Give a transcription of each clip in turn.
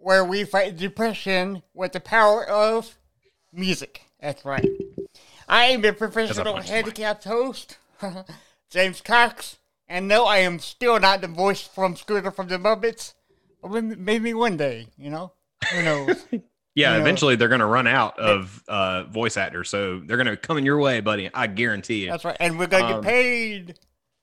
where we fight depression with the power of music. That's right. I am a professional handicapped host, James Cox, and no, I am still not the voice from Scooter from the Muppets, but maybe- one day, you know? Who knows? Yeah, Yeah. eventually they're going to run out of uh, voice actors, so they're going to come in your way, buddy. I guarantee you. That's right. And we're going to Um, get paid.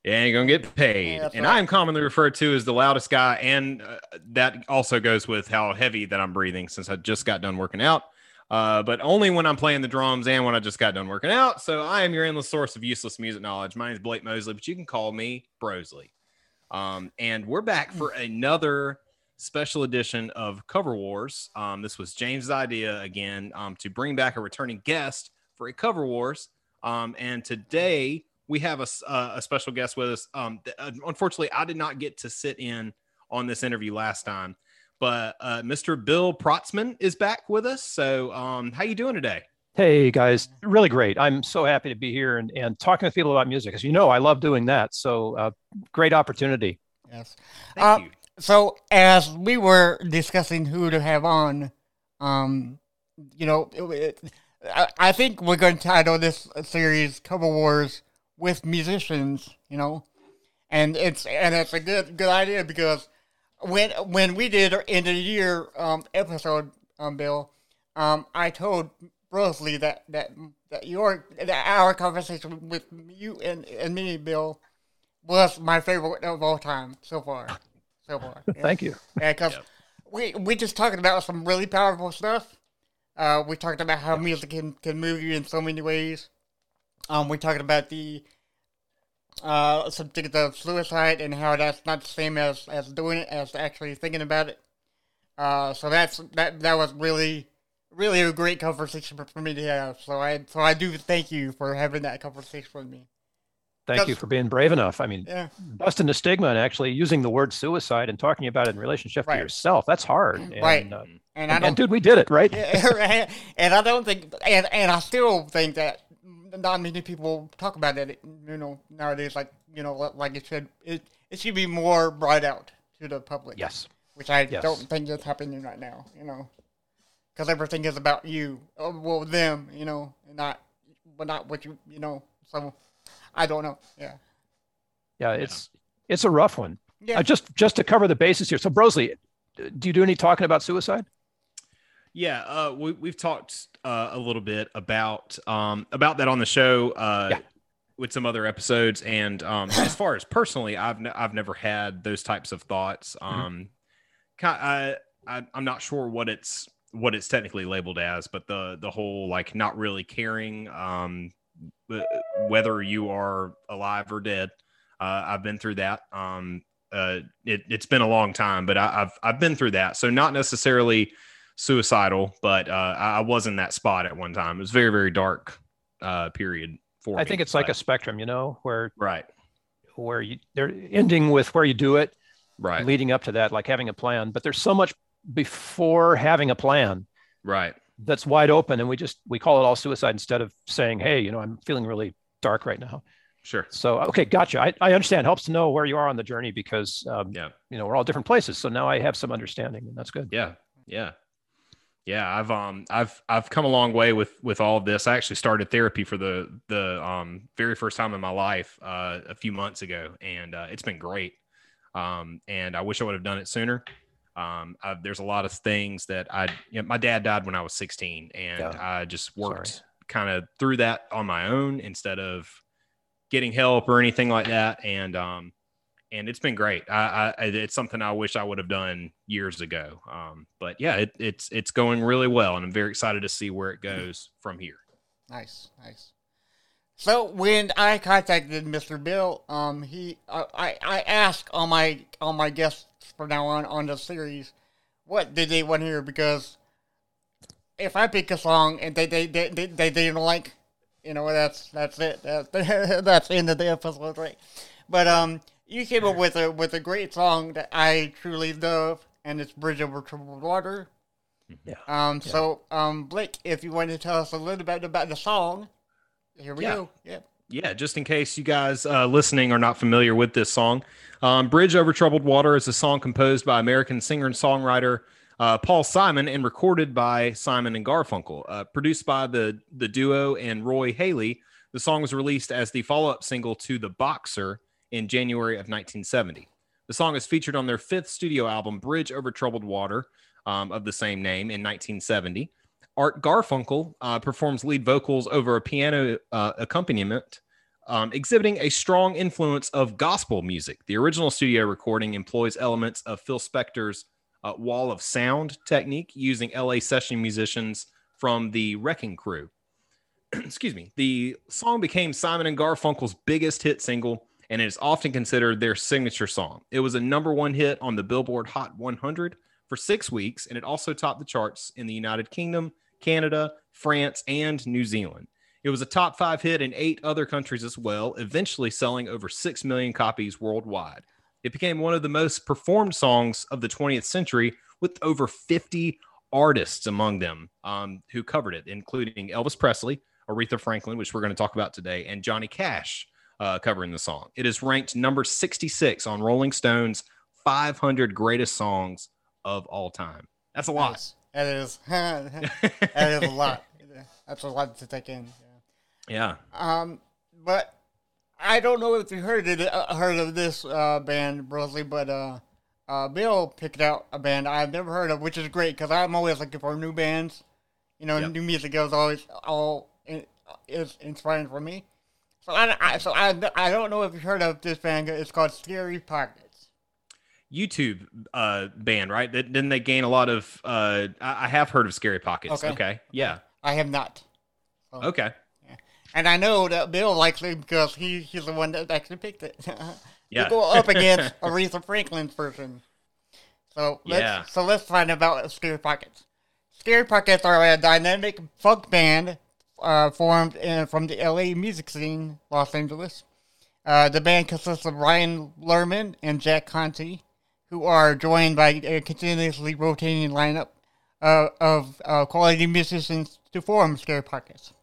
You're to get paid. Yeah, and right. I'm commonly referred to as the loudest guy, and uh, that also goes with how heavy that I'm breathing since I just got done working out. Uh, but only when I'm playing the drums and when I just got done working out. So I am your endless source of useless music knowledge. My name is Blake Mosley, but you can call me Brosley. Um, and we're back for another special edition of Cover Wars. Um, this was James's idea again um, to bring back a returning guest for a Cover Wars. Um, and today we have a, s- uh, a special guest with us. Um, unfortunately, I did not get to sit in on this interview last time, but uh, Mr. Bill Protzman is back with us. So, um, how you doing today? Hey guys, really great. I'm so happy to be here and, and talking with people about music. As you know, I love doing that. So, uh, great opportunity. Yes. Thank Uh, you. So as we were discussing who to have on, um, you know, it, it, I, I think we're going to title this series "Cover Wars with Musicians." You know, and it's and it's a good good idea because when when we did our end of the year um, episode, um, Bill, um, I told Brosley that that that your that our conversation with you and, and me, Bill, was my favorite of all time so far. So far, yeah. Thank you. Yeah, because Yep. we we just talking about some really powerful stuff. Uh, we talked about how music can, can move you in so many ways. Um, we talked about the uh subject of suicide and how that's not the same as as doing it as actually thinking about it. Uh, so that's that that was really really a great conversation for, me to have. So I so I do thank you for having that conversation with me. Thank you for being brave enough. I mean, Yeah. busting the stigma and actually using the word suicide and talking about it in relationship Right. to yourself. That's hard. And, Right. uh, And I and, don't and dude, we did it, right? And I don't think, and and I still think that not many people talk about it. You know, nowadays, like you know, like it should, it it should be more brought out to the public. Yes. which I Yes. don't think is happening right now. You know, because everything is about you, oh, well, them. You know, and not, but not what you. You know, so I don't know. Yeah, Yeah. It's it's a rough one. yeah. Uh, just just to cover the bases here. So, Brosley, do you do any talking about suicide? Yeah, uh, we, we've talked uh, a little bit about um, about that on the show uh, Yeah. with some other episodes, and um, as far as personally, I've ne- I've never had those types of thoughts. Mm-hmm. Um, ki- I, I I'm not sure what it's what it's technically labeled as, but the the whole like not really caring um, whether you are alive or dead. Uh, I've been through that. Um, uh, it, it's been a long time, but I, I've I've been through that. So not necessarily suicidal, but uh, I was in that spot at one time. It was very very dark uh, period for I me, think it's like a spectrum, you know, where right, where you they're ending with where you do it, right, leading up to that, like having a plan. But there's so much before having a plan right. that's wide open, and we just we call it all suicide instead of saying, hey, you know, I'm feeling really dark right now. Sure. So okay, gotcha. I, I understand. Helps to know where you are on the journey because um, Yeah. you know we're all different places. So now I have some understanding, and that's good. Yeah. Yeah. Yeah. I've um I've I've come a long way with with all of this. I actually started therapy for the the um very first time in my life uh a few months ago and uh, it's been great. Um and I wish I would have done it sooner. Um i there's a lot of things that I you know, my dad died when I was 16 and Yeah. I just worked kind of through that on my own instead of getting help or anything like that and um and it's been great. I, I it's something I wish I would have done years ago. Um, but yeah, it, it's it's going really well, and I'm very excited to see where it goes from here. Nice, nice. So when I contacted Mr. Bill, um, he uh, I I asked all my all my guests from now on on the series, what did they want to hear because if I pick a song and they they they they, don't like, you know, that's that's it. That's that's the end of the episode, right? But um, you came up with a with a great song that I truly love, and it's "Bridge Over Troubled Water." Yeah. Um. So, um, Blake, if you want to tell us a little bit about the song, here we Yeah. go. Yeah. Yeah, just in case you guys uh, listening are not familiar with this song, um, Bridge Over Troubled Water is a song composed by American singer and songwriter uh, Paul Simon and recorded by Simon and Garfunkel. Uh, produced by the, the duo and Roy Halee, the song was released as the follow up single to The Boxer in January of 1970. The song is featured on their fifth studio album, Bridge Over Troubled Water, um, of the same name in 1970. Art Garfunkel uh, performs lead vocals over a piano uh, accompaniment, um, exhibiting a strong influence of gospel music. The original studio recording employs elements of Phil Spector's uh, wall of sound technique using LA session musicians from the Wrecking Crew. Excuse me. The song became Simon and Garfunkel's biggest hit single, and it is often considered their signature song. It was a number one hit on the Billboard Hot 100 for six weeks, and it also topped the charts in the United Kingdom, Canada, France, and New Zealand. It was a top five hit in eight other countries as well, eventually selling over 6 million copies worldwide. It became one of the most performed songs of the 20th century, with over 50 artists among them um, who covered it, including Elvis Presley, Aretha Franklin, which we're going to talk about today, and Johnny Cash uh, covering the song. It is ranked number 66 on Rolling Stone's 500 greatest songs of all time. That's a lot. Nice. That is that is a lot. That's a lot to take in. Yeah. Um, but I don't know if you heard it, uh, heard of this uh, band, Brosley, but uh, uh, Bill picked out a band I've never heard of, which is great because I'm always looking for new bands. You know, Yep. new music is always all in, is inspiring for me. So I, I so I, I don't know if you've heard of this band. It's called Scary Pockets. YouTube uh, band, right? That- Didn't they gain a lot of? Uh, I have heard of Scary Pockets. Okay. Okay. Yeah. I have not. Okay. And I know that Bill likes it because he, he's the one that actually picked it. Yeah. to go up against Aretha Franklin's version. So let's, Yeah. so let's find about Scary Pockets. Scary Pockets are a dynamic funk band uh, formed in, from the LA music scene, Los Angeles. Uh, the band consists of Ryan Lerman and Jack Conte, who are joined by a continuously rotating lineup uh, of uh, quality musicians to form Scary Pockets.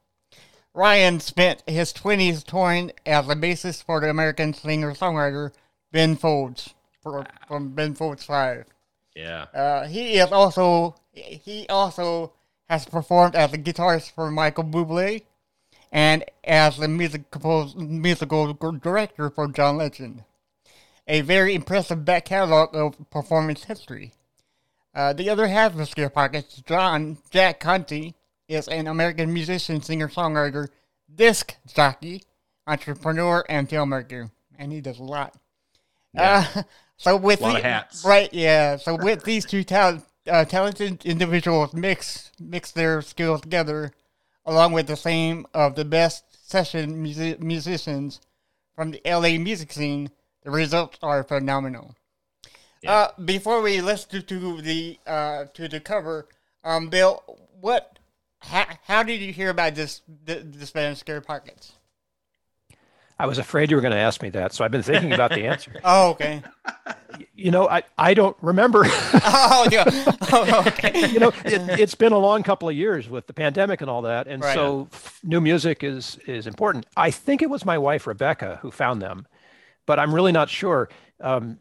Ryan spent his 20s touring as a bassist for the American singer-songwriter Ben Folds for, from Ben Folds 5. Yeah. Uh, he is also he also has performed as a guitarist for Michael Bublé and as the music compos- musical director for John Legend. A very impressive back catalog of performance history. Uh, the other half of Scare Pockets, John Jack Conte, is an American musician, singer, songwriter, disc jockey, entrepreneur, and filmmaker, and he does a lot. Uh, so with a Lot the- of hats. right? Yeah. So with these two talent, uh, talented individuals mix mix their skills together, along with the same of the best session music- musicians from the LA music scene, the results are phenomenal. Uh, before we listen to the uh, to the cover, um, Bill, what, how, how did you hear about this this, this band, Scary Pockets? I was afraid you were going to ask me that, so I've been thinking about the answer. Oh, okay. You know, I, I don't remember. oh, yeah. Oh, okay. you know, it, it's been a long couple of years with the pandemic and all that, and Right. so f- new music is is important. I think it was my wife Rebecca who found them, but I'm really not sure. Um,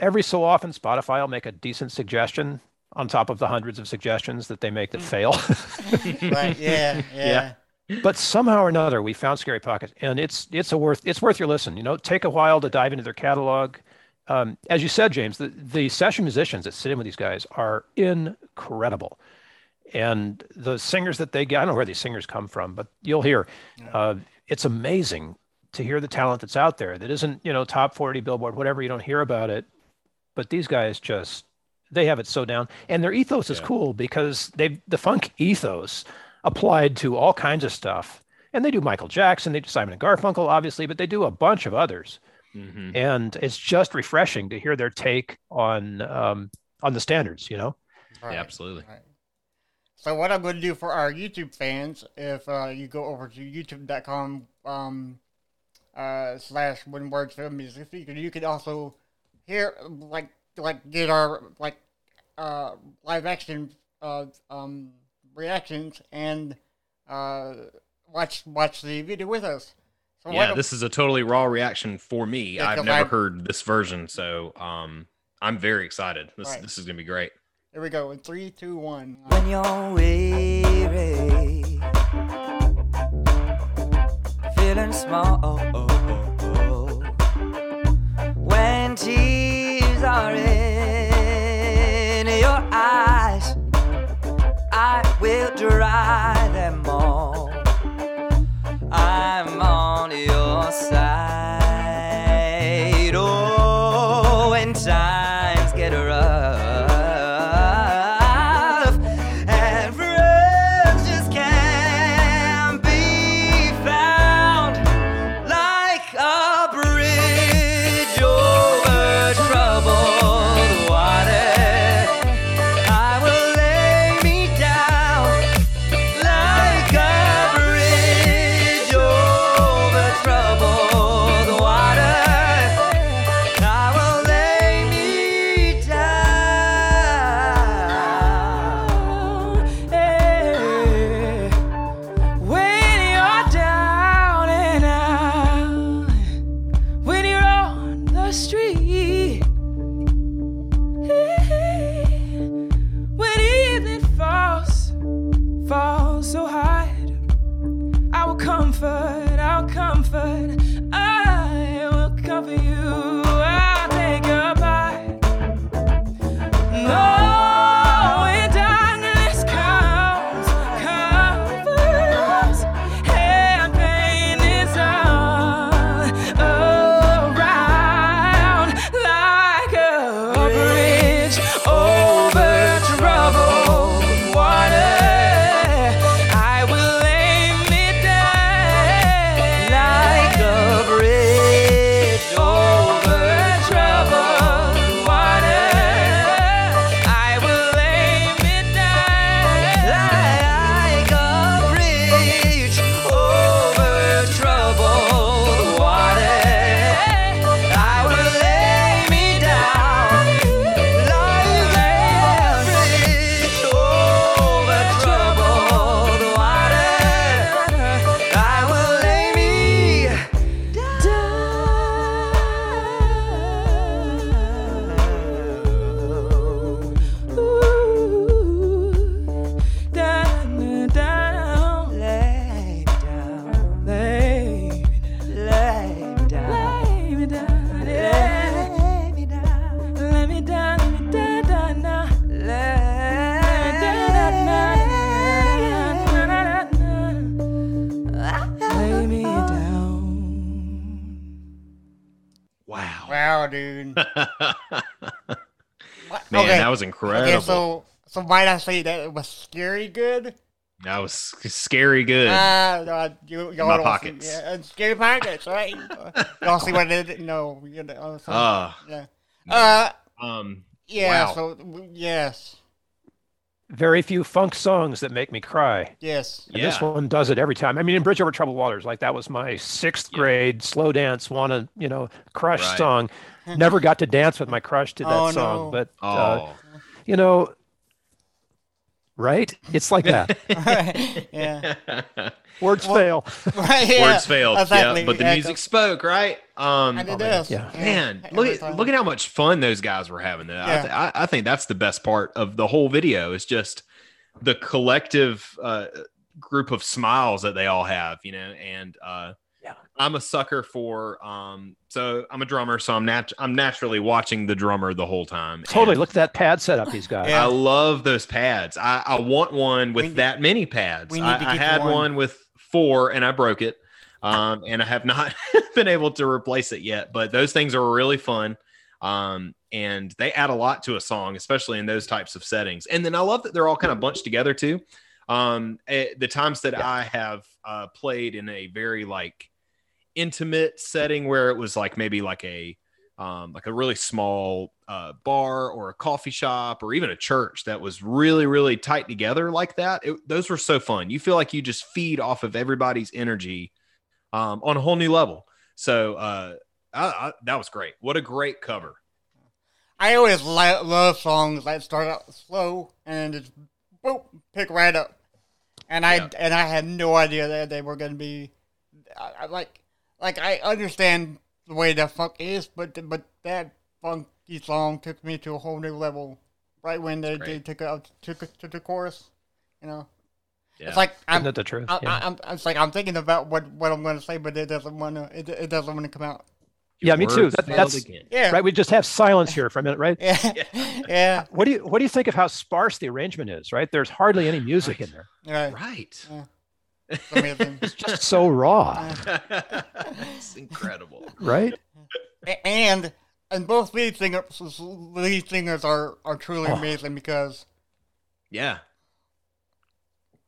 every so often, Spotify will make a decent suggestion on top of the hundreds of suggestions that they make that fail. Right. Yeah. Yeah. But somehow or another, we found Scary Pockets, and it's it's a worth it's worth your listen. You know, take a while to dive into their catalog. Um, as you said, James, the, the session musicians that sit in with these guys are incredible, and the singers that they get, I don't know where these singers come from, but you'll hear. Uh, it's amazing to hear the talent that's out there that isn't you know top 40 Billboard, whatever. You don't hear about it, but these guys just they have it so down, and their ethos is Yeah. cool because they the funk ethos applied to all kinds of stuff. And they do Michael Jackson, they do Simon and Garfunkel, obviously, but they do a bunch of others. Mhm. And it's just refreshing to hear their take on um, on the standards. You know, Right. Yeah, absolutely. Right. So what I'm going to do for our YouTube fans, if uh, you go over to youtube.com um, uh, slash one word Film Music, you can, you can also hear like like get our like uh, live action uh, um, reactions and uh, watch watch the video with us. So Yeah, this is a totally raw reaction for me. Yeah, I've never I've- heard this version, so um, I'm very excited. This Right. this is gonna be great. here we go in three, two, one. when you're weary, feeling small. Wow. Dude. Man, okay. that was incredible. Okay, so so might I say that it was scary good? that was scary good. Uh, you, y'all My pockets. See, yeah, scary pockets, right? Y'all see what it is? No, you know, uh, Ah, yeah. Uh, um, yeah. Wow. So yes, Very few funk songs that make me cry. yes. And this one does it every time. I mean, in Bridge Over Troubled Waters, like that was my sixth Yeah. grade slow dance, wanna, you know, crush Right. song. Never got to dance with my crush to that Oh, song, no. but oh, uh, you know, right? It's like that. yeah. Words Well- fail. Right. Yeah. words failed. Exactly. Yeah, but the yeah, music spoke, right? Um, And it Oh, man. does. Yeah. Man, every look at look at how much fun those guys were having. There, I, th- I, I think that's the best part of the whole video. Is just the collective uh, group of smiles that they all have, you know. And uh, Yeah. I'm a sucker for. Um, so I'm a drummer, so I'm nat- I'm naturally watching the drummer the whole time. Totally. And Look at that pad setup he's got. Yeah. I love those pads. I, I want one with We need- that many pads. we need I, to I had one. one with four and I broke it. Um, and I have not been able to replace it yet. But those things are really fun. Um, and they add a lot to a song, especially in those types of settings. And then I love that they're all kind of bunched together too. Um, eh, the times that Yeah. I have uh, played in a very like intimate setting where it was like maybe like a um, like a really small uh, bar or a coffee shop or even a church that was really really tight together like that. It, those were so fun. You feel like you just feed off of everybody's energy um, on a whole new level. So uh, I, I, that was great. What a great cover. I always love songs that start out slow and just boop pick right up, and I Yeah. and I had no idea that they were going to be I, I like like I understand the way the funk is, but but that funky song took me to a whole new level right when they, they took it up took it to the chorus, you know. yeah. It's like I'm, Isn't that the truth? I, yeah. I, I'm it's like I'm thinking about what what I'm going to say, but it doesn't want to it, it doesn't want to come out. Your Yeah, me too. That- that's- again. Yeah, right. We just have silence here for a minute, right? yeah, yeah, What do you what do you think of how sparse the arrangement is? Right, there's hardly any music in there. right. right It's amazing. It's just so raw, it's incredible right? And and both lead singers lead singers are are truly Oh. amazing because yeah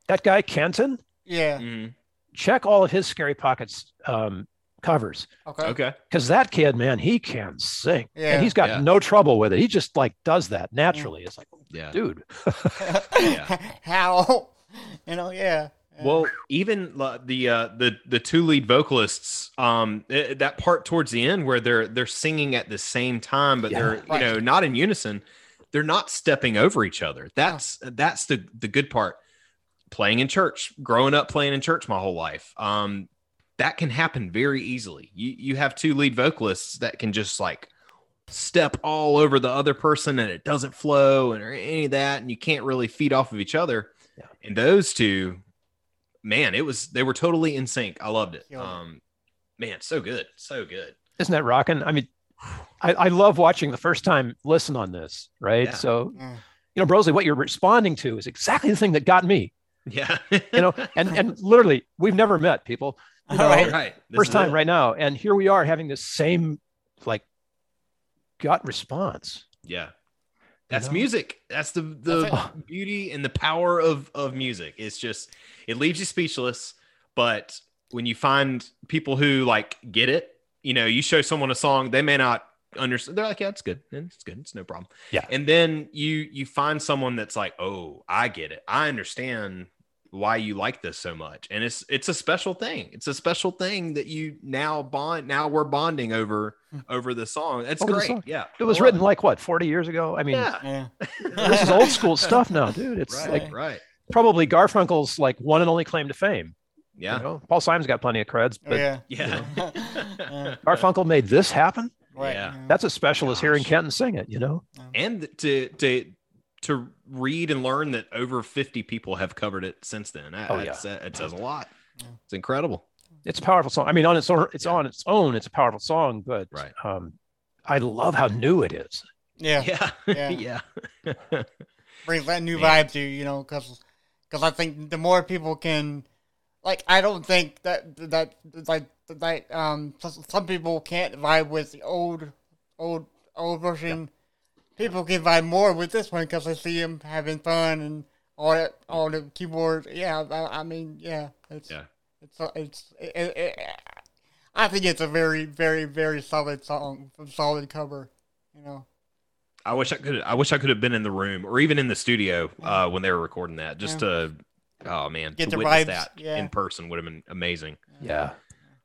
That guy Kenton, yeah Mhm. check all of his Scary Pockets um, covers okay, okay because that kid, man, he can sing, Yeah. and he's got Yeah. no trouble with it. He just like does that naturally. It's like, yeah dude, Yeah. how you know yeah yeah. Well, even the uh, the the two lead vocalists, um, eh, that part towards the end where they're they're singing at the same time, but Yeah. they're Right. you know not in unison. They're not stepping over each other. That's that's the the good part. Playing in church, growing up playing in church my whole life, um, that can happen very easily. You you have two lead vocalists that can just like step all over the other person and it doesn't flow and or any of that, and you can't really feed off of each other. Yeah. And those two, man, it was they were totally in sync. I loved it. Killed. Um, man, so good, so good. isn't that rocking? I mean, I, I love watching the first time listen on this, right? Yeah. So Yeah. you know, Brosley, what you're responding to is exactly the thing that got me. Yeah, You know, and and literally, we've never met people. You know, Right. right. First time it. right now, and here we are having this same like gut response. Yeah. That's music. That's the the That's beauty and the power of of music. It's just it leaves you speechless, but when you find people who like get it, you know, you show someone a song, they may not understand. They're like, yeah, it's good. It's good. It's no problem. Yeah. And then you you find someone that's like, oh, I get it. I understand why you like this so much. And it's it's a special thing. It's a special thing that you now bond. Now we're bonding over hmm. over the song. That's Over great. song. Yeah. It was I love written like what 40 years ago. I mean, Yeah. yeah this is old school stuff now, dude. It's Right. like right. probably Garfunkel's like one and only claim to fame. Yeah. You know? Paul Simon's got plenty of creds, Oh, but yeah Yeah. Yeah. Garfunkel made this happen. right Yeah. That's as special as hearing Gosh. Kenton sing it. You know, and to to to read and learn that over 50 people have covered it since then. That, Oh, that's- that- it says a lot. Yeah. It's incredible. it's a powerful song. I mean, on its own, it's Yeah. on its own. It's a powerful song, but Right. um, I love how new it is. yeah Yeah. Yeah. Yeah. brings that new Man. vibe to you, you know, because cause I think the more people can, like, I don't think that that like that um some people can't vibe with the old old old version. People can vibe more with this one because I see them having fun and all that all the keyboard. Yeah, I, I mean, yeah, it's Yeah. it's it's it, it, it, I think it's a very very very solid song, solid cover. You know. I wish I could I wish I could have been in the room or even in the studio uh, when they were recording that just to oh man Get to the witness vibes, that yeah. in person would have been amazing. Yeah.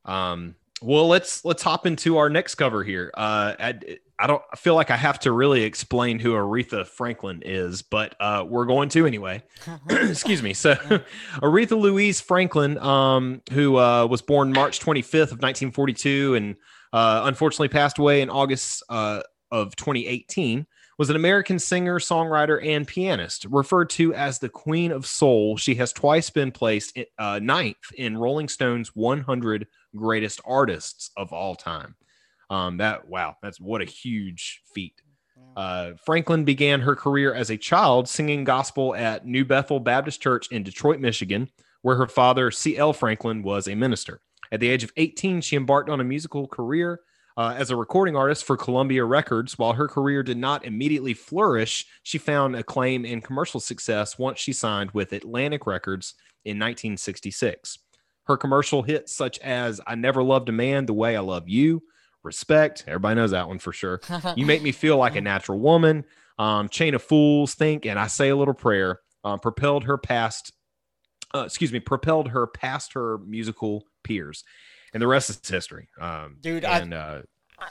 Um, well, let's let's hop into our next cover here. Uh, I, I don't I feel like I have to really explain who Aretha Franklin is, but uh, we're going to anyway. Excuse me. So, Aretha Louise Franklin, um, who uh, was born March 25th of 1942 and uh, unfortunately passed away in August uh, of 2018, was an American singer, songwriter, and pianist. Referred to as the Queen of Soul, she has twice been placed uh, ninth in Rolling Stone's 100 greatest artists of all time. Um, that wow, that's what a huge feat. Uh, Franklin began her career as a child singing gospel at New Bethel Baptist Church in Detroit, Michigan, where her father, C.L. Franklin, was a minister. At the age of 18, she embarked on a musical career uh, as a recording artist for Columbia Records. While her career did not immediately flourish, she found acclaim and commercial success once she signed with Atlantic Records in 1966. Her commercial hits such as I Never Loved a Man the Way I Love You, respect. Everybody knows that one for sure. You make me feel like a natural woman. Um, Chain of Fools, think, and I say a little prayer. Um, propelled her past, uh, excuse me, propelled her past her musical peers, and the rest is history. Um, Dude, I- and uh,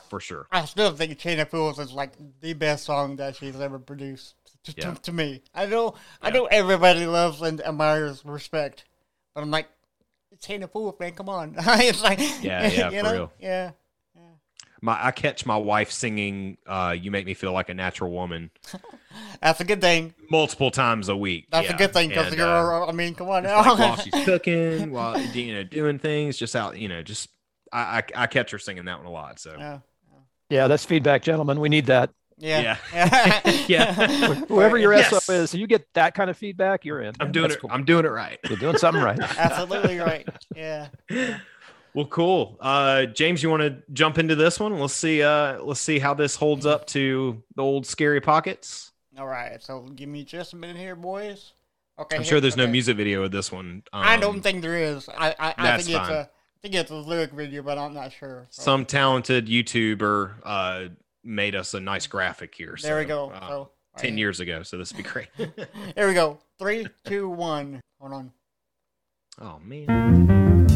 for sure. I still think Chain of Fools is like the best song that she's ever produced. To, to- Yeah. to me, I know, I know everybody loves and admires Respect, but I'm like, Chain of Fools, man, come on. it's like, Yeah, yeah, you for know? real. yeah. My I catch my wife singing uh, "You Make Me Feel Like a Natural Woman" That's a good thing. multiple times a week. That's Yeah. a good thing because you're. uh, I mean, come on now. like while she's cooking, while you know doing things, just out, you know, just I I, I catch her singing that one a lot. So yeah, Yeah, that's feedback, gentlemen. We need that. yeah, Yeah. Yeah. Whoever your Yes. SO is, you get that kind of feedback, you're in. I'm doing That's it. cool. I'm doing it right. You're doing something right. Absolutely right. Yeah. Well, cool. Uh, James, you want to jump into this one? Let's see. Uh, let's see how this holds up to the old scary pockets. All right. So give me just a minute here, boys. Okay. I'm here- sure there's no music video of this one. Um, I don't think there is. I I, I that's think it's a I think it's a lyric video, but I'm not sure. So, some talented YouTuber uh, made us a nice graphic here. there we go. uh, so Ten right. years ago, so this would be great. Here we go. Three, two, one. Hold on. oh man,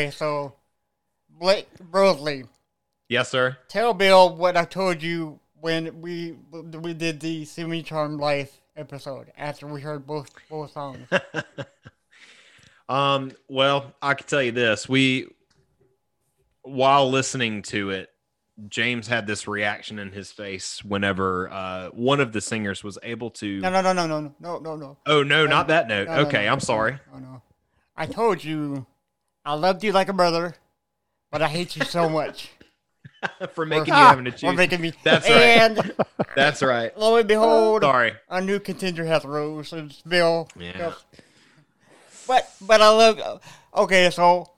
Okay, so Blake Brosley, yes, sir. tell Bill what I told you when we we did the Semi Charmed Life episode after we heard both both songs. Um, well, I can tell you this. We while listening to it, James had this reaction in his face whenever uh one of the singers was able to No, no, no, no, no, no, no, no. Oh no, not that note. No, no, okay, no, I'm sorry. No, no. I told you I loved you like a brother, but I hate you so much. for making you Ah, having to for making me. That's right. And That's right. lo and behold, Sorry. a new contender has rose. It's Bill. Yeah. Yep. But but I love. Okay, so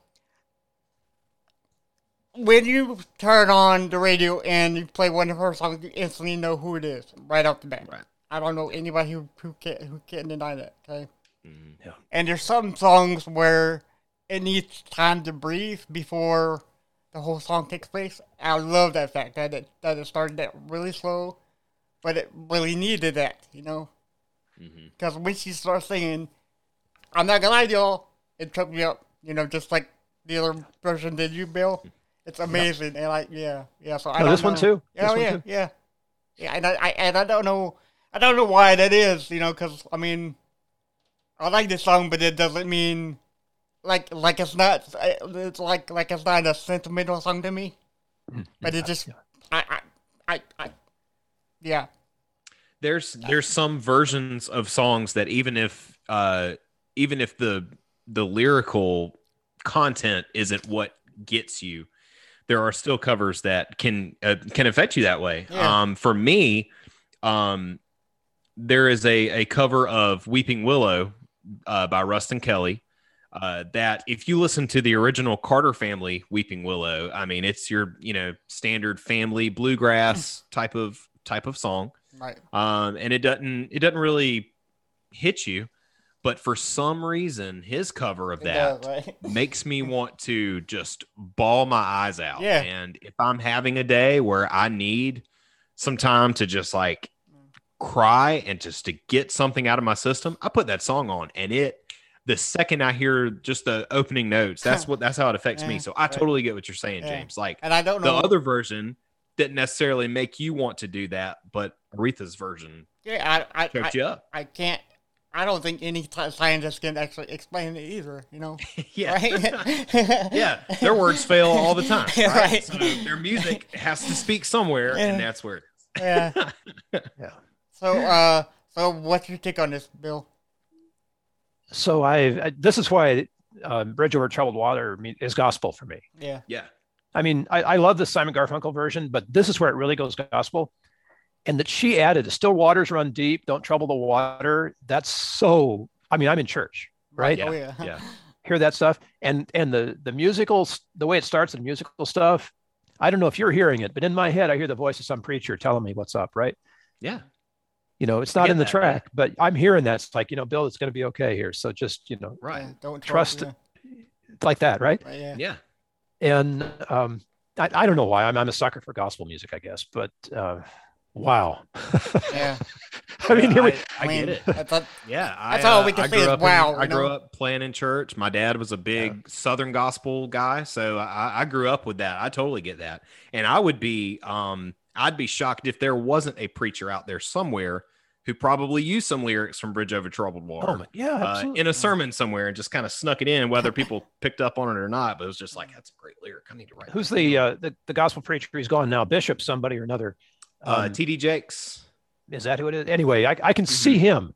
when you turn on the radio and you play one of her songs, you instantly know who it is right off the bat. Right. I don't know anybody who who can who can deny that. Okay. Mhm. Yeah. And there's some songs where it needs time to breathe before the whole song takes place. I love that fact that it that it started that really slow, but it really needed that, you know. Mhm. Because when she starts singing, I'm not gonna lie to y'all, it took me up, you know, just like the other version did you, Bill. It's amazing, and like, yeah, yeah. So I No, don't this one too. Yeah, This oh, one yeah, too. yeah, yeah. And I, I and I don't know, I don't know why that is, you know, because I mean, I like this song, but it doesn't mean like like it's not. It's like like it's not a sentimental song to me. But it just, I, I, I, I yeah. There's there's some versions of songs that even if uh even if the the lyrical content isn't what gets you, there are still covers that can uh, can affect you that way. Yeah. Um, for me, um, there is a a cover of Weeping Willow uh, by Ruston Kelly. Uh, that if you listen to the original Carter family Weeping Willow, I mean it's your you know standard family bluegrass type of type of song Right. um, and it doesn't it doesn't really hit you but for some reason his cover of that does, right? makes me want to just ball my eyes out Yeah. and if i'm having a day where i need some time to just like cry and just to get something out of my system i put that song on and it the second i hear just the opening notes that's what that's how it affects me so i right. totally get what you're saying Yeah. james like And I don't know the know. other version didn't necessarily make you want to do that, but Aretha's version yeah, I, I, I, you up. I can't. I don't think any t- scientist can actually explain it either. You know, yeah. yeah. Their words fail all the time. Right. right. So their music has to speak somewhere, Yeah. and that's where it is. yeah. Yeah. So, uh, so what's your take on this, Bill? So I, I this is why um, Bridge Over Troubled Water is gospel for me. Yeah, Yeah. I mean, I, I love the Simon Garfunkel version, but this is where it really goes gospel. And that she added, still waters run deep, don't trouble the water. That's so, I mean, I'm in church, right? Oh yeah. Yeah. Hear that stuff. And and the the musicals, the way it starts, the musical stuff, I don't know if you're hearing it, but in my head, I hear the voice of some preacher telling me what's up, right? Yeah. You know, it's not in the that, track, but I'm hearing that. It's like, you know, Bill, it's going to be okay here. So just, you know, Right. Don't Trust- Yeah. like that, right? Right, yeah. Yeah. and um, I, I don't know why I'm, I'm a sucker for gospel music, I guess, but uh, wow. Yeah. I mean, here we, I, I I mean, get it. I thought, Yeah, I, That's all uh, we can I say is up in- wow, I grew up playing in church. My dad was a big Southern gospel guy, so I, I grew up with that. I totally get that, and I would be, um, I'd be shocked if there wasn't a preacher out there somewhere who probably used some lyrics from Bridge Over Troubled Water. oh yeah, uh, in a sermon somewhere and just kind of snuck it in, whether people picked up on it or not. But it was just like, that's a great lyric. I need to write. Who's that the, uh, the the gospel preacher? He's gone now. Bishop, somebody or another. uh, Um, TD Jakes? is that who it is? Anyway, I, I can Mm-hmm. see him.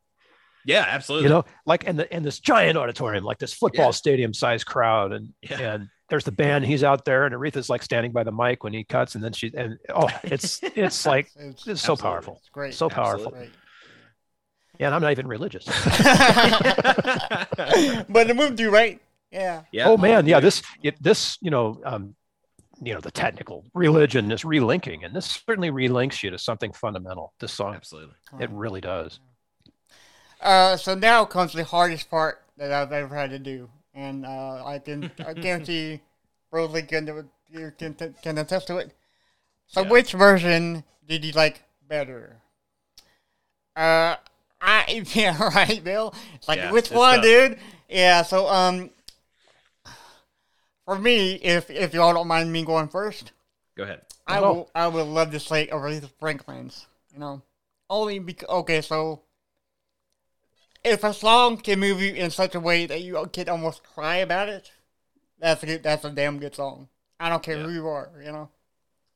Yeah, absolutely. You know, like in the in this giant auditorium, like this football Yeah. stadium sized crowd, and Yeah. and there's the band. He's out there, and Aretha's like standing by the mic when he cuts, and then she and oh, it's it's like it's, it's so Absolutely. powerful, it's great. so powerful. Great. Yeah, and I'm not even religious. but it moved you, right? Yeah. yeah. oh man, yeah, this it, this you know um, you know the technical religion is relinking, and this certainly relinks you to something fundamental. This song, absolutely. it really does. Uh, so now comes the hardest part that I've ever had to do, and uh, I can I guarantee Rosalie can do- you can can attest to it. So, Yeah. which version did you like better? Uh, I yeah right, Bill. It's like Yeah, which one, tough. dude? Yeah. So um, for me, if if y'all don't mind me going first, Go ahead. I No. will I would love to say Aretha Franklin's. You know, only because okay, so if a song can move you in such a way that you can almost cry about it, that's a good, that's a damn good song. I don't care who you are, you know.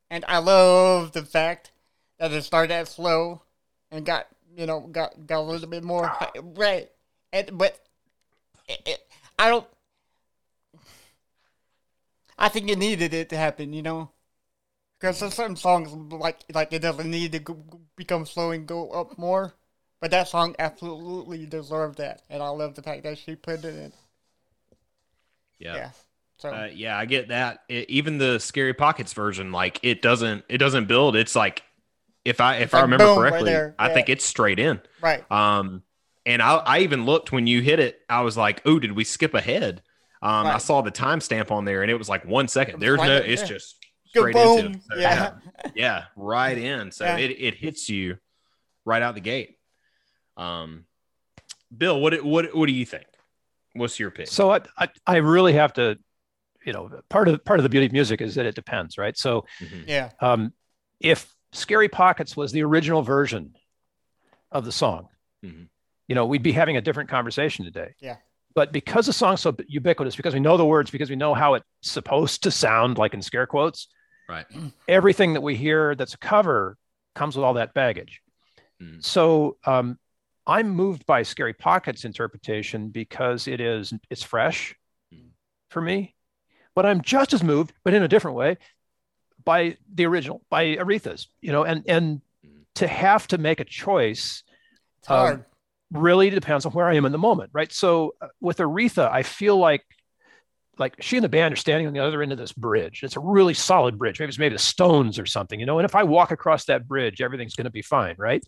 And I love the fact that it started out slow and got you know got got a little bit more right, and but it, it, I don't. I think it needed it to happen, you know. Because there's certain songs like like it doesn't need to go, become slow and go up more, but that song absolutely deserved that, and I love the fact that she put it in. Yeah. Yeah. So Uh, yeah, I get that. It, even the Scary Pockets version, like it doesn't it doesn't build. It's like if I if I remember boom right correctly, there, I yeah. think it's straight in. right, Um, and I I even looked when you hit it. I was like, oh, did we skip ahead? Um, I saw the timestamp on there, and it was like one second. There's Right no. there, It's yeah. just Go straight boom, into. So, yeah. yeah, right in. So Yeah. it, it hits you right out the gate. Um, Bill, what what what do you think? What's your pick? So I, I, I really have to, you know, part of part of the beauty of music is that it depends, right? So Mhm. yeah, um, if Scary Pockets was the original version of the song, Mhm. you know, we'd be having a different conversation today. Yeah. But because the song's so ubiquitous, because we know the words, because we know how it's supposed to sound, like in scare quotes, Right. everything that we hear that's a cover comes with all that baggage. Mhm. So um, I'm moved by Scary Pockets interpretation because it is it's fresh Mhm. for me, but I'm just as moved, but in a different way, by the original, by Aretha's. You know, and and Mhm. to have to make a choice it's Um, hard. really depends on where I am in the moment, right? So uh, with Aretha, I feel like like she and the band are standing on the other end of this bridge. It's a really solid bridge. Maybe it's made of stones or something, you know. And if I walk across that bridge, everything's going to be fine, right?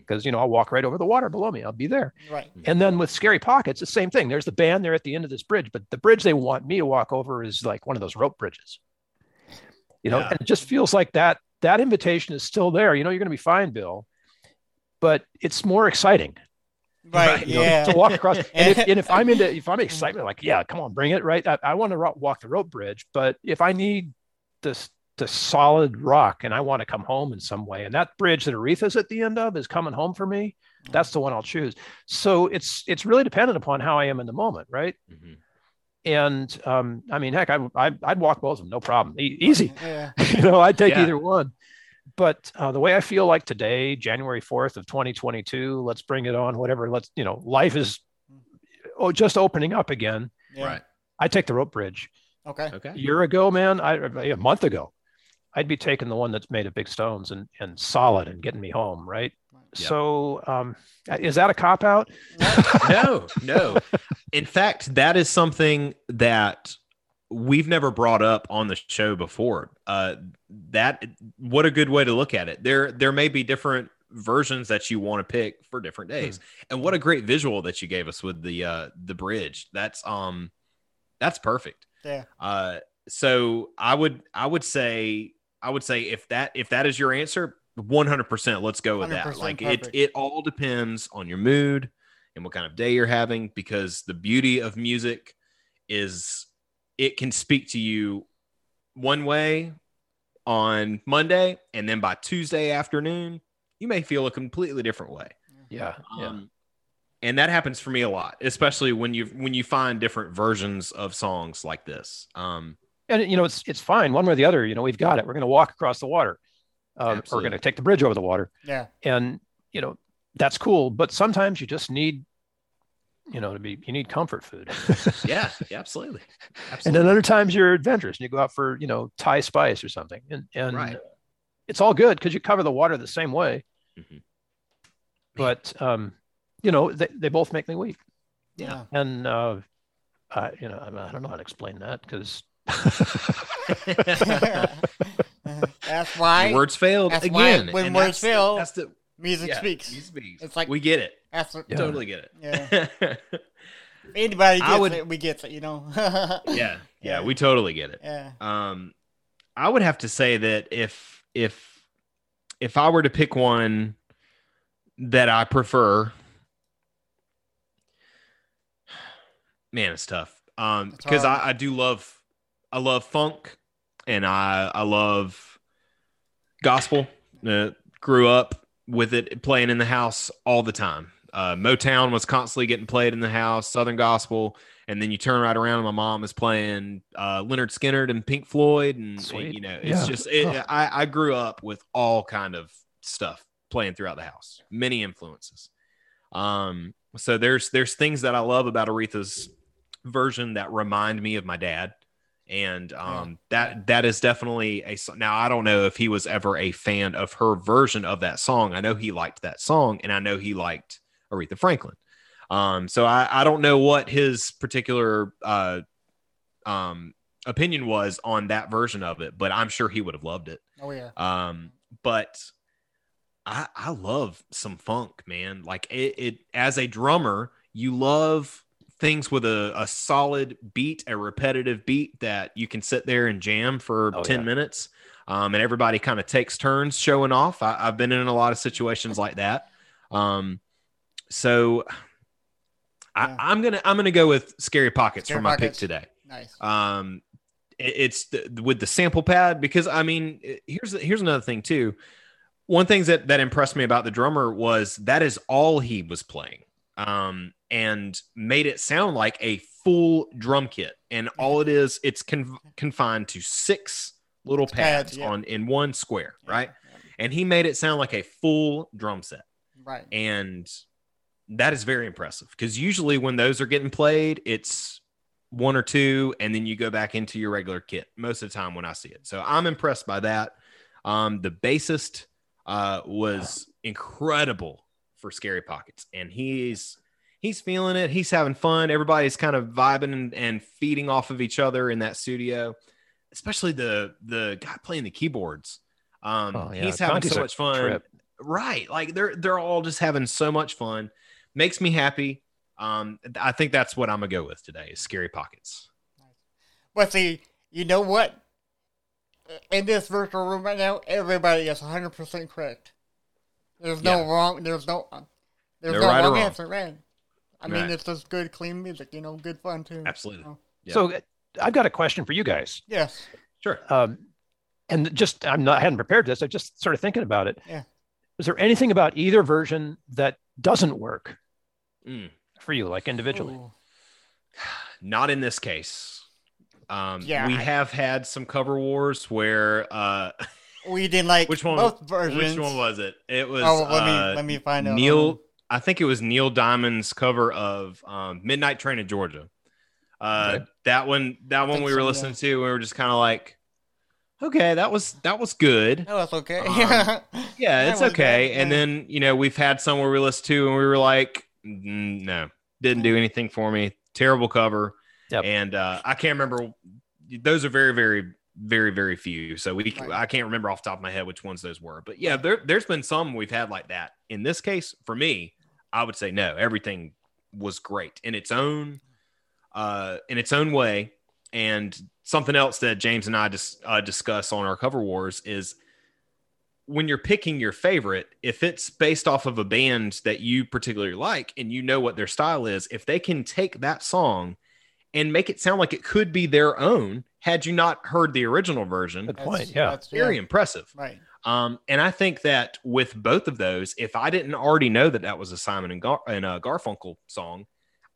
Because you know I'll walk right over the water below me. I'll be there. right, And then with Scary Pockets, the same thing. There's the band there at the end of this bridge, but the bridge they want me to walk over is like one of those rope bridges. You know, Yeah. and it just feels like that that invitation is still there. You know, you're going to be fine, Bill, but it's more exciting right, you know, yeah, to walk across. And if, and if I'm into, if I'm excited, like, yeah, come on, bring it, right? I, I want to ro- walk the rope bridge, but if I need this, the solid rock and I want to come home in some way, and that bridge that Aretha's at the end of is coming home for me, that's the one I'll choose. So it's it's really dependent upon how I am in the moment, right? Mhm. And um, I mean, heck, I, I I'd walk both of them, no problem, e- easy. yeah, you know, I'd take Yeah. either one. But uh, the way I feel like today, January 4th of 2022, let's bring it on, whatever. Let's, you know, life is oh, just opening up again. yeah. Right. I take the rope bridge. Okay, Okay. A year ago, man, I, a month ago, I'd be taking the one that's made of big stones and, and solid and getting me home. Right. Yep. So um, is that a cop out? no, no. In fact, that is something that we've never brought up on the show before. Uh, that what a good way to look at it. There, there may be different versions that you want to pick for different days, and what a great visual that you gave us with the uh, the bridge. That's um, that's perfect. yeah, Uh, so I would I would say I would say if that if that is your answer, one hundred percent, let's go with that. Like it perfect. it all depends on your mood and what kind of day you're having because the beauty of music is it can speak to you one way on Monday and then by Tuesday afternoon you may feel a completely different way. Yeah. Yeah. Um, and that happens for me a lot, especially when you when you find different versions of songs like this. Um, and you know it's it's fine one way or the other you know we've got it we're going to walk across the water um, we're going to take the bridge over the water. Yeah, and you know that's cool but sometimes you just need you know to be you need comfort food. Yeah, yeah, absolutely, and then other times you're adventurous and you go out for you know thai spice or something and and Right. it's all good because you cover the water the same way. Mhm. but um you know they, they both make me weep. Yeah. and uh I, you know I, I don't know how to explain that because That's why Your words failed that's why again. when and words that's the- fail, that's the music yeah, speaks. music speaks. It's like- we get it, That's what, Yeah. totally get it. Yeah. Anybody gets would- it, we get it. You know. yeah, Yeah. yeah, we totally get it. yeah. Um, I would have to say that if if if I were to pick one that I prefer, man, it's tough. Um, because. I, I do love I love funk, and I I love gospel. Uh, grew up with it playing in the house all the time. Uh, Motown was constantly getting played in the house, Southern gospel, and then you turn right around and my mom is playing uh, Lynyrd Skynyrd and Pink Floyd, and, Sweet. you know it's Yeah. just it, Oh. I I grew up with all kind of stuff playing throughout the house, many influences. Um, so there's there's things that I love about Aretha's version that remind me of my dad and um that that is definitely a now i don't know if he was ever a fan of her version of that song i know he liked that song and i know he liked aretha franklin um so i i don't know what his particular uh um opinion was on that version of it but i'm sure he would have loved it Oh yeah. um, but I I love some funk, man. Like it, it as a drummer, you love things with a, a solid beat, a repetitive beat that you can sit there and jam for Oh, 10 yeah. minutes. Um, and everybody kind of takes turns showing off. I, I've been in a lot of situations like that. Um, so I, Yeah. I'm gonna I'm gonna go with Scary Pockets Scary for my Pockets. pick today Nice. um it- it's the, with the sample pad because i mean it- here's here's another thing too one thing that that impressed me about the drummer was that is all he was playing um and made it sound like a full drum kit and all it is it's con- confined to six little Pads, pads yeah. on in one square Yeah, right yeah. and he made it sound like a full drum set Right. and that is very impressive because usually when those are getting played it's one or two and then you go back into your regular kit most of the time when i see it so i'm impressed by that um, the bassist uh, was incredible for scary pockets and he's he's feeling it he's having fun everybody's kind of vibing and, and feeding off of each other in that studio especially the the guy playing the keyboards um, Oh, yeah. he's having Conte's so much fun trip. right like they're they're all just having so much fun makes me happy um i think that's what i'm gonna go with today is scary pockets But see, you know what? In this virtual room right now, everybody is 100% correct. There's no Yeah. wrong. There's no. There's No no, right wrong, wrong. answer, right? I mean, it's just good, clean music. You know, good fun too. Absolutely. So, Yeah. So uh, I've got a question for you guys. yes. sure Um, and just I'm not I hadn't prepared this. I just started thinking about it. Yeah. Is there anything about either version that doesn't work Mm. for you, like individually? Ooh. not in this case um Yeah, we I- have had some cover wars where uh We didn't like which one both versions. which one was it it was Oh, let me uh, let me find out. Neil, I think it was Neil Diamond's cover of um, "Midnight Train to Georgia." Uh, Okay. That one, that one we were so, listening to, we were just kind of like, "Okay, that was that was good. That was okay. Um, yeah, Yeah, it's okay." good, And yeah. then you know we've had some where we listened to, and we were like, "Mm, "No, didn't do anything for me. Terrible cover." Yep. And uh, I can't remember. Those are very, very, very, very few. So we, Right. I can't remember off the top of my head which ones those were. But yeah, there, there's been some we've had like that. In this case, for me, I would say no. Everything was great in its own, uh, in its own way. And something else that James and I just uh, discuss on our cover wars is when you're picking your favorite, if it's based off of a band that you particularly like and you know what their style is, if they can take that song and make it sound like it could be their own, had you not heard the original version, Good That's- point. Yeah. that's- very yeah, impressive. right. Um, and I think that with both of those, if I didn't already know that that was a Simon and, Gar- and a Garfunkel song,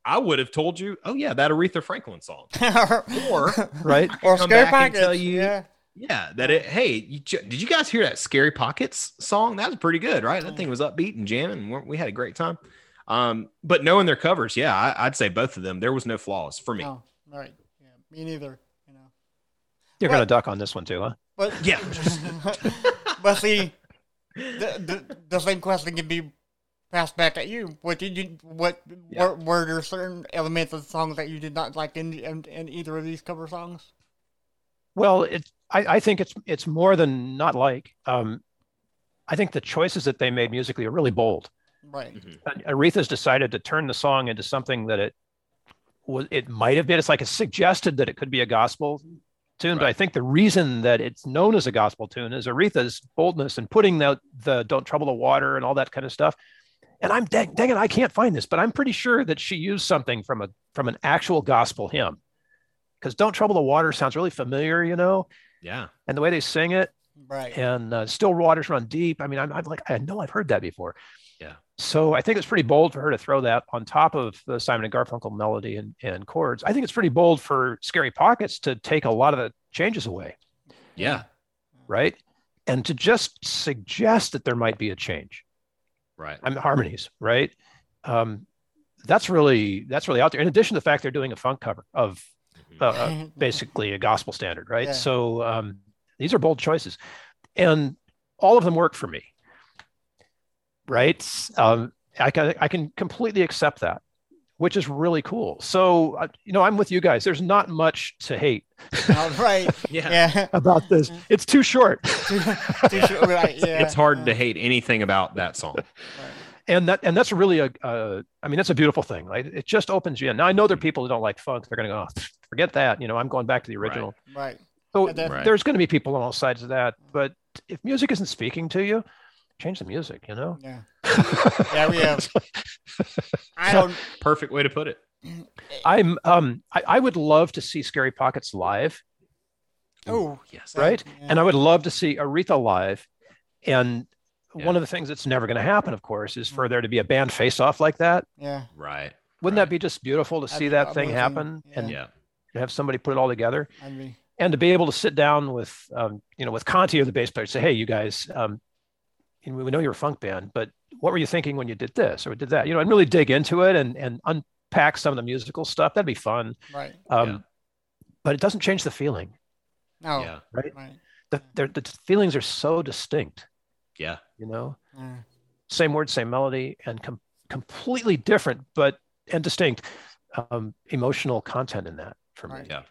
I would have told you, oh yeah, that Aretha Franklin song. Or Right. or come scare back and pockets. tell you- yeah. yeah, that it. Hey, you, j- did you guys hear that Scary Pockets song? That was pretty good, right? That thing was upbeat and jamming. and we- We had a great time. Um, but knowing their covers, yeah, I, I'd say both of them. There was no flaws for me. No, right. Yeah, me neither. You know. You're going to duck on this one too, huh? But Yeah. but see, the, the the same question can be passed back at you. What did you? What Yeah. were, were there certain elements of the songs that you did not like in, in in either of these cover songs? Well, it, I, I think it's it's more than not like. Um, I think the choices that they made musically are really bold. Right. Mhm. Uh, Aretha's decided to turn the song into something that it was. It might have been. It's like it suggested that it could be a gospel tune, but I think the reason that it's known as a gospel tune is Aretha's boldness and putting out the "Don't Trouble the Water" and all that kind of stuff. And I'm dang, dang it, I can't find this, but I'm pretty sure that she used something from a from an actual gospel hymn because "Don't Trouble the Water" sounds really familiar, you know, Yeah. and the way they sing it, Right. and uh, "Still Waters Run Deep." I mean, I'm, I'm like, I know I've heard that before. Yeah. So I think it's pretty bold for her to throw that on top of the Simon and Garfunkel melody and, and chords. I think it's pretty bold for Scary Pockets to take a lot of the changes away, Yeah. right? And to just suggest that there might be a change. Right. I mean, harmonies, right? Um, that's really that's really out there. In addition to the fact they're doing a funk cover of uh, uh, basically a gospel standard, right? Yeah. So um, these are bold choices, and all of them work for me, right? Um, I can I can completely accept that, which is really cool. So uh, you know, I'm with you guys. There's not much to hate All right. Yeah. Yeah. about this. It's too short. Too- too short, right, yeah. It's hard to hate anything about that song. and that and that's really a uh, I mean that's a beautiful thing like it just opens you in now i know there are people who don't like funk they're going to go oh, forget that you know i'm going back to the original Right. so Yeah, Right. there's going to be people on all sides of that but if music isn't speaking to you change the music you know Yeah. Yeah, we have. I don't. Perfect way to put it. i'm um I, I would love to see scary pockets live Oh, Yes. right Yeah. and i would love to see aretha live and Yeah. one of the things that's never going to happen of course is for there to be a band face off like that Yeah. Right. wouldn't Right. that be just beautiful to That'd see be that thing happen Yeah. and Yeah. have somebody put it all together I'd be. and to be able to sit down with um, you know with Conte or the bass player, say, hey, you guys, um, you know, we know you're a funk band, but what were you thinking when you did this or did that? You know, and really dig into it and and unpack some of the musical stuff. That'd be fun. Right. Um, Yeah. But it doesn't change the feeling. No. Yeah. Right. Right. The, the feelings are so distinct. Yeah. You know, Yeah. same word, same melody, and com- completely different, but and distinct um, emotional content in that for me. Right. Yeah.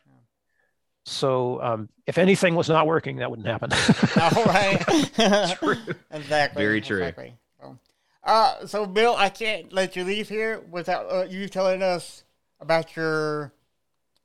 So um, if anything was not working, that wouldn't happen. All right. True. Exactly. Very true. Exactly. So, uh, so Bill, I can't let you leave here without uh, you telling us about your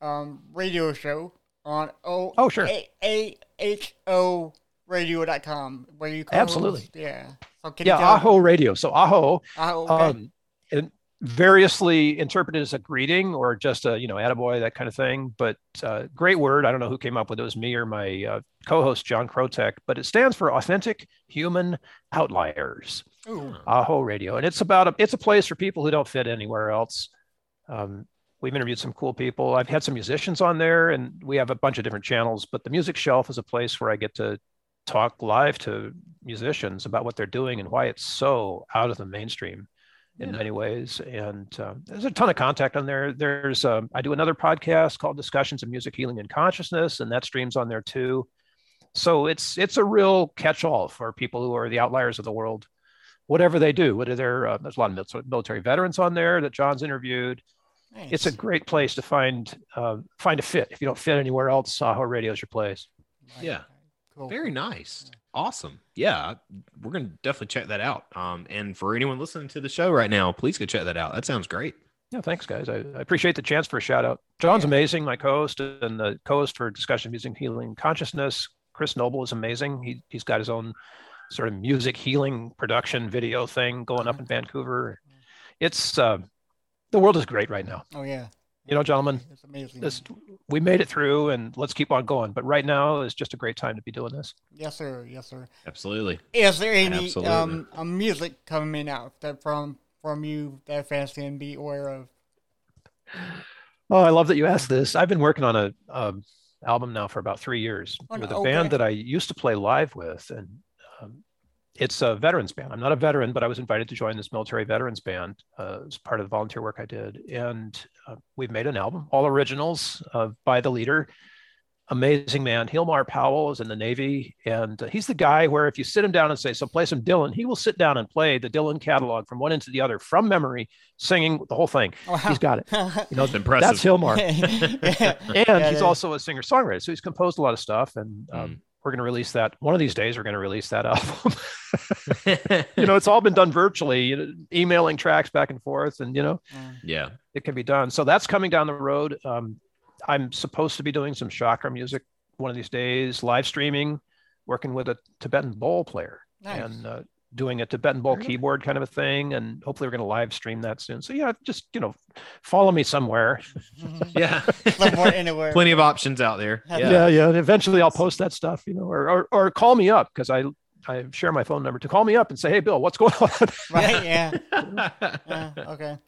um, radio show on O Oh, sure. A- A- H O radio.com where you co-host. Absolutely. Yeah. So can yeah, you Aho Radio. So Aho, Aho, okay. um, and variously interpreted as a greeting or just a you know attaboy that kind of thing but uh, great word. I don't know who came up with it, it was me or my uh, co-host john krotek but it stands for authentic human outliers. Ooh. aho radio. And it's about a, it's a place for people who don't fit anywhere else. Um, we've interviewed some cool people. I've had some musicians on there and we have a bunch of different channels but the music shelf is a place where i get to talk live to musicians about what they're doing and why it's so out of the mainstream in Yeah. many ways. And um, there's a ton of contact on there. There's um, I do another podcast called Discussions of Music Healing and Consciousness, and that streams on there too. So it's it's a real catch-all for people who are the outliers of the world, whatever they do. Whether they're uh, there's a lot of military veterans on there that John's interviewed. Nice. It's a great place to find uh, find a fit. If you don't fit anywhere else, Saho Radio is your place. Right. Yeah. Cool. Very nice. Awesome. Yeah, we're gonna definitely check that out. Um, and for anyone listening to the show right now, please go check that out. That sounds great. Yeah, thanks, guys. I, I appreciate the chance for a shout out. John's Yeah. amazing, my co-host, and the co-host for Discussion of Music Healing Consciousness. Chris Noble is amazing. He he's got his own sort of music healing production video thing going up in Vancouver. It's uh, the world is great right now. Oh yeah. You know, gentlemen, It's amazing. this we made it through, and let's keep on going. But right now is just a great time to be doing this. Yes, sir. Yes, sir. Absolutely. Is there any Absolutely. um music coming out that from from you that fans can be aware of? Oh, I love that you asked this. I've been working on a um, album now for about three years Oh, with no, a band that I used to play live with, and um, it's a veterans band. I'm not a veteran, but I was invited to join this military veterans band uh, as part of the volunteer work I did, and uh, we've made an album, all originals uh, by the leader. Amazing man. Hilmar Powell is in the Navy, and uh, he's the guy where if you sit him down and say, So play some Dylan, he will sit down and play the Dylan catalog from one end to the other from memory, singing the whole thing. Oh, He's got it. You know, It's impressive. that's Hilmar. yeah. And Yeah, he's yeah. also a singer songwriter. So he's composed a lot of stuff. And um, Mm. we're going to release that. One of these days, we're going to release that album. you know, it's all been done virtually, you know, emailing tracks back and forth. And, you know, yeah. it can be done. So that's coming down the road. Um, I'm supposed to be doing some chakra music one of these days, live streaming, working with a Tibetan bowl player. Nice. And uh, doing a Tibetan bowl keyboard kind of a thing, and hopefully we're going to live stream that soon. So yeah, just you know, follow me somewhere. Yeah. Somewhere, anywhere. Plenty of options out there. Yeah. Yeah. Yeah, yeah. And eventually I'll post that stuff, you know, or or, or call me up because I I share my phone number to call me up and say, hey, Bill, what's going on? Right? Yeah. yeah. Okay.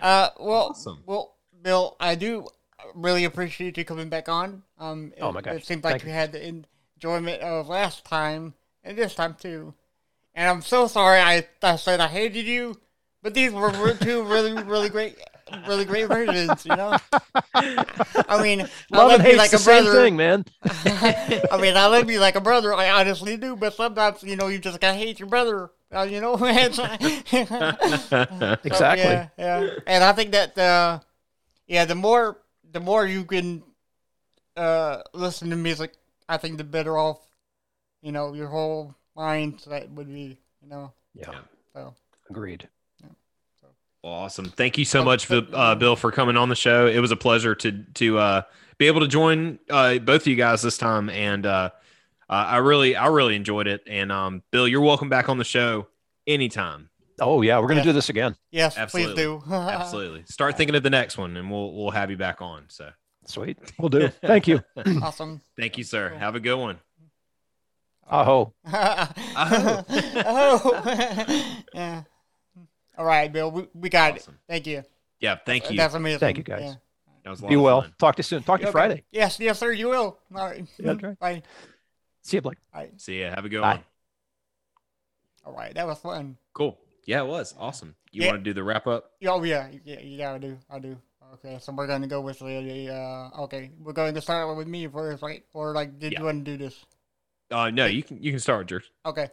Uh, well, Awesome. well, Bill, I do really appreciate you coming back on. Um, Oh my gosh, It seemed like thank you you. had the enjoyment of last time and this time too. And I'm so sorry I, I said I hated you, but these were two really, really great, really great versions. You know. I mean, I Love love and you hate's like the a same brother. thing, man. I mean, I love you like a brother. I honestly do, but sometimes you know you just gotta hate your brother. Uh, you know. Exactly. Yeah, yeah. And I think that uh, yeah, the more the more you can uh listen to music, I think the better off you know your whole mindset would be. You know. Yeah, So agreed. Awesome. Thank you so much, Bill- uh, Bill, for coming on the show. It was a pleasure to to uh, be able to join uh, both of you guys this time, and uh, uh, I really I really enjoyed it. And um, Bill, you're welcome back on the show anytime. Oh yeah, we're gonna Yeah. do this again. yes, Absolutely. please do. Absolutely. Start thinking of the next one, and we'll we'll have you back on. So Sweet, we'll do. Thank you. awesome. thank you, sir. Have a good one. Aho. oh. oh. yeah. All right, Bill. We, we got Awesome. it. Thank you. Yeah. Thank you. That's amazing. Thank you, guys. Yeah. That was a lot Be of well. fun. Talk to you soon. Talk to you Okay. Friday. Yes, yes, sir. You will. All right. Yeah, that's right. Bye. See you, Blake. All right. See ya. Have a good Bye. one. All right. That was fun. Cool. Yeah, it was awesome. You Yeah. want to do the wrap up? Oh yeah, yeah, yeah. I do. I do. Okay, so we're gonna go with the. Uh, okay, we're going to start with me first, right? Or like, did Yeah. you want to do this? Uh, no, you can you can start with yours. Okay.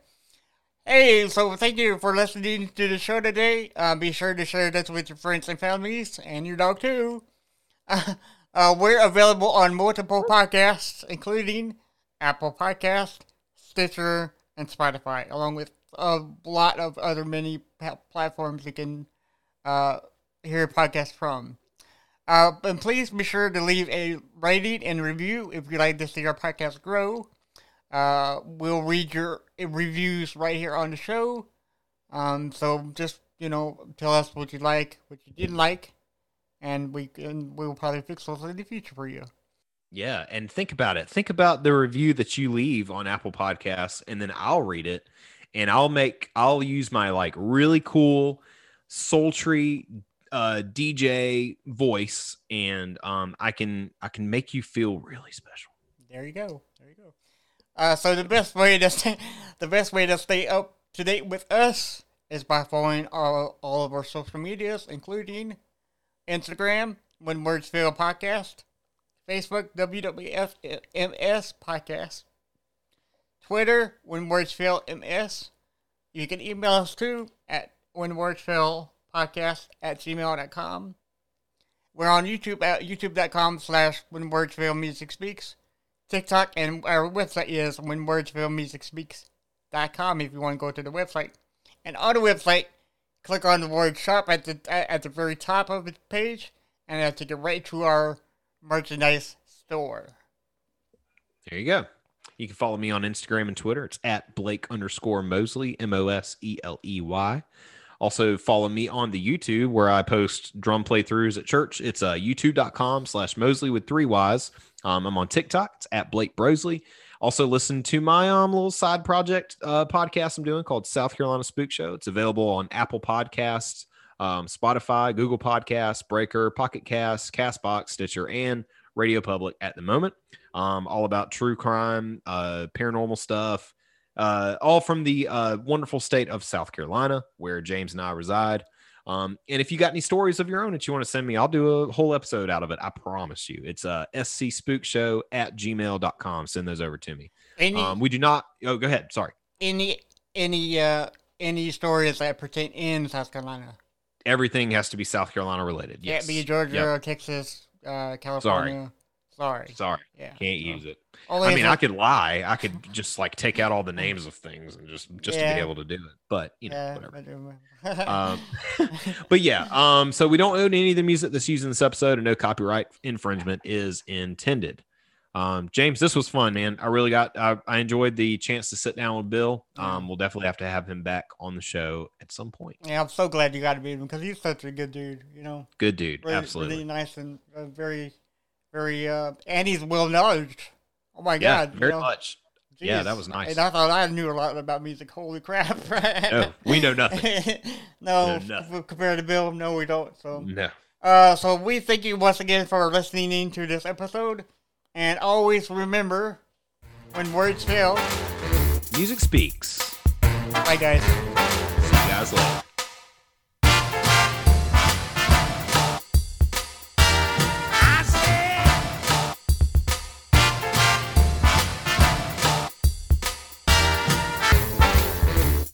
Hey, so thank you for listening to the show today. Uh, be sure to share this with your friends and families and your dog too. Uh, we're available on multiple podcasts, including Apple Podcast, Stitcher, and Spotify, along with a lot of other many platforms you can uh, hear podcasts from. Uh, and please be sure to leave a rating and review if you'd like to see our podcast grow. Uh, we'll read your reviews right here on the show. Um, so just you know, tell us what you like, what you didn't like, and we can we'll probably fix those in the future for you. Yeah, and think about it. Think about the review that you leave on Apple Podcasts, and then I'll read it, and I'll make I'll use my like really cool, sultry uh, DJ voice, and um, I can I can make you feel really special. There you go. There you go. Uh, so the best way to stay, the best way to stay up to date with us is by following all, all of our social medias, including Instagram, When Words Fail Podcast, Facebook, WWFMS Podcast, Twitter, When Words Fail MS. You can email us too at When Words Fail Podcast at gmail.com. We're on YouTube at youtube.com slash When Words Fail Music Speaks. TikTok and our website is whenwordsfailmusicspeaks.com if you want to go to the website. And on the website, click on the word shop at the at the very top of the page, and it'll take you right to our merchandise store. There you go. You can follow me on Instagram and Twitter. It's at Blake underscore Moseley, M O S E L E Y. Also, follow me on the YouTube where I post drum playthroughs at church. It's uh, youtube.com slash Mosley with three Y's. Um, I'm on TikTok. It's at Blake Brosley. Also, listen to my um, little side project uh, podcast I'm doing called South Carolina Spook Show. It's available on Apple Podcasts, um, Spotify, Google Podcasts, Breaker, Pocket Cast, Castbox, Stitcher, and Radio Public at the moment. Um, all about true crime, uh, paranormal stuff, uh, all from the uh, wonderful state of South Carolina, where James and I reside. Um, and if you got any stories of your own that you want to send me, I'll do a whole episode out of it. I promise you. It's uh, scspookshow at gmail.com. Send those over to me. Any Um, we do not. Oh, go ahead. Sorry. any any uh any stories that pertain in South Carolina? Everything has to be South Carolina related. Yes. Can't be Georgia, Yep. Texas, uh, California. Sorry. Sorry. Sorry. Yeah. Can't use it. Only I mean, I could lie. I could just like take out all the names of things and just just to be able to do it. But you know, yeah, whatever. but, Um, but yeah, um, so we don't own any of the music that's used in this episode, and no copyright infringement is intended. Um, James, this was fun, man. I really got, I, I enjoyed the chance to sit down with Bill. Um, we'll definitely have to have him back on the show at some point. Yeah, I'm so glad you got to meet him because he's such a good dude. You know, Good dude. really, Absolutely. really nice and uh, very, very, uh, and he's well knowledged. Oh my yeah, God, you very know, much. Yeah, that was nice. And I thought I knew a lot about music. Holy crap! No, we know nothing. no, Know nothing. compared to Bill, no, we don't. So, No. uh, so we thank you once again for listening in to this episode, and always remember, when words fail, Music speaks. bye guys. See you guys later.